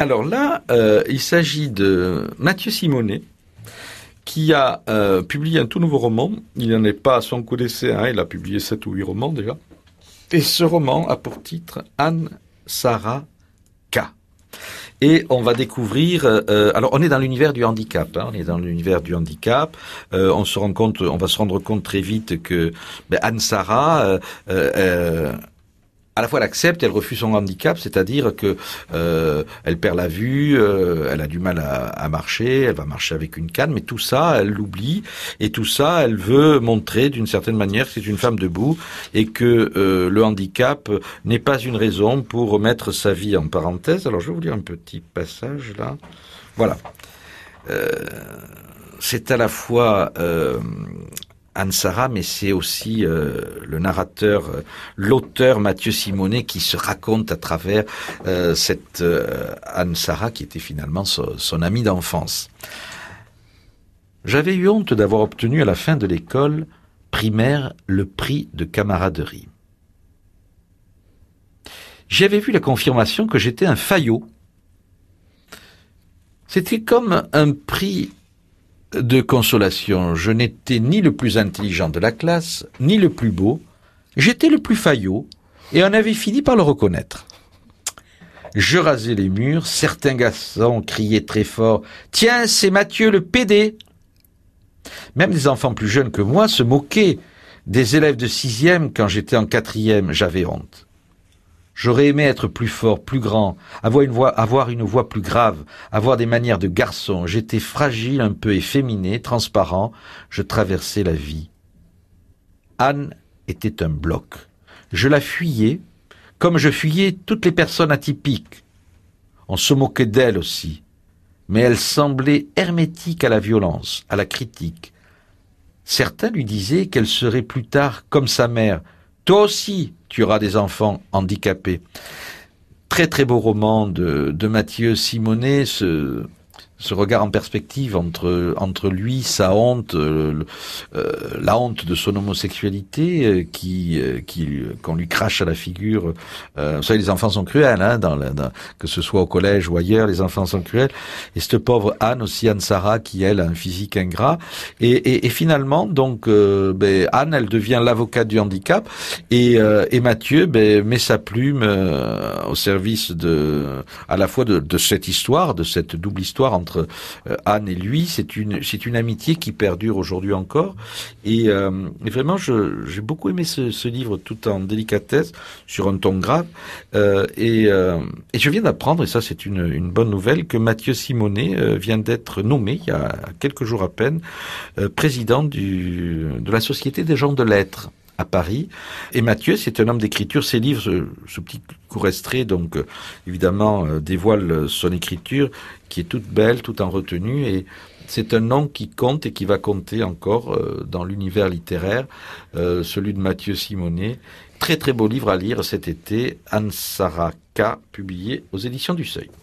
Alors là, euh, il s'agit de Mathieu Simonet, qui a euh, publié un tout nouveau roman. Il n'en est pas à son coup d'essai, hein, il a publié sept ou huit romans déjà. Et ce roman a pour titre Anne Sarah K. Et on va découvrir. Euh, alors, on est dans l'univers du handicap. Hein, on est dans l'univers du handicap. On se rend compte, on va se rendre compte très vite que ben, Anne Sarah à la fois elle accepte, elle refuse son handicap, c'est-à-dire que euh, elle perd la vue, euh, elle a du mal à, à, marcher, elle va marcher avec une canne, mais tout ça, elle l'oublie et tout ça, elle veut montrer d'une certaine manière que c'est une femme debout et que euh, le handicap n'est pas une raison pour remettre sa vie en parenthèse. Alors je vais vous lire un petit passage là. Voilà. Euh, c'est à la fois Anne Sarah, mais c'est aussi euh, le narrateur, euh, l'auteur Mathieu Simonet qui se raconte à travers euh, cette euh, Anne Sarah qui était finalement son, amie d'enfance. J'avais eu honte d'avoir obtenu à la fin de l'école primaire le prix de camaraderie. J'avais vu la confirmation que j'étais un faillot. C'était comme un prix de consolation. Je n'étais ni le plus intelligent de la classe, ni le plus beau. J'étais le plus faillot, et on avait fini par le reconnaître. Je rasais les murs, certains garçons criaient très fort Tiens, c'est Mathieu le PD Même des enfants plus jeunes que moi se moquaient des élèves de sixième quand j'étais en quatrième, j'avais honte. J'aurais aimé être plus fort, plus grand, avoir une voix, avoir une voix plus grave, avoir des manières de garçon. J'étais fragile, un peu efféminé, transparent. Je traversais la vie. Anne était un bloc. Je la fuyais, comme je fuyais toutes les personnes atypiques. On se moquait d'elle aussi, mais elle semblait hermétique à la violence, à la critique. Certains lui disaient qu'elle serait plus tard comme sa mère. Toi aussi, tu auras des enfants handicapés. Très très beau roman de, de Mathieu Simonet, ce regard en perspective entre entre lui, sa honte, euh, euh, la honte de son homosexualité, euh, qui qui qu'on lui crache à la figure. Euh, vous savez, les enfants sont cruels, hein, dans, la, dans, que ce soit au collège ou ailleurs, les enfants sont cruels. Et cette pauvre Anne aussi, Anne Sarah, qui elle a un physique ingrat. Et, et, et finalement, donc euh, ben, Anne, elle devient l'avocate du handicap, et, euh, et Mathieu ben, met sa plume au service de à la fois de, de cette histoire, de cette double histoire euh, Anne et lui. C'est une, amitié qui perdure aujourd'hui encore. Et, euh, vraiment, j'ai beaucoup aimé ce, livre tout en délicatesse, sur un ton grave. Euh, et, je viens d'apprendre, et ça c'est une, bonne nouvelle, que Mathieu Simonet vient d'être nommé, il y a quelques jours à peine, président de la Société des gens de lettres Paris. Et Mathieu, c'est un homme d'écriture. Ses livres, ce, petit court extrait, donc euh, évidemment, euh, dévoile son écriture qui est toute belle, tout en retenue. Et c'est un nom qui compte et qui va compter encore euh, dans l'univers littéraire, celui de Mathieu Simonet. Très très beau livre à lire cet été, Anne Saraka, publié aux éditions du Seuil.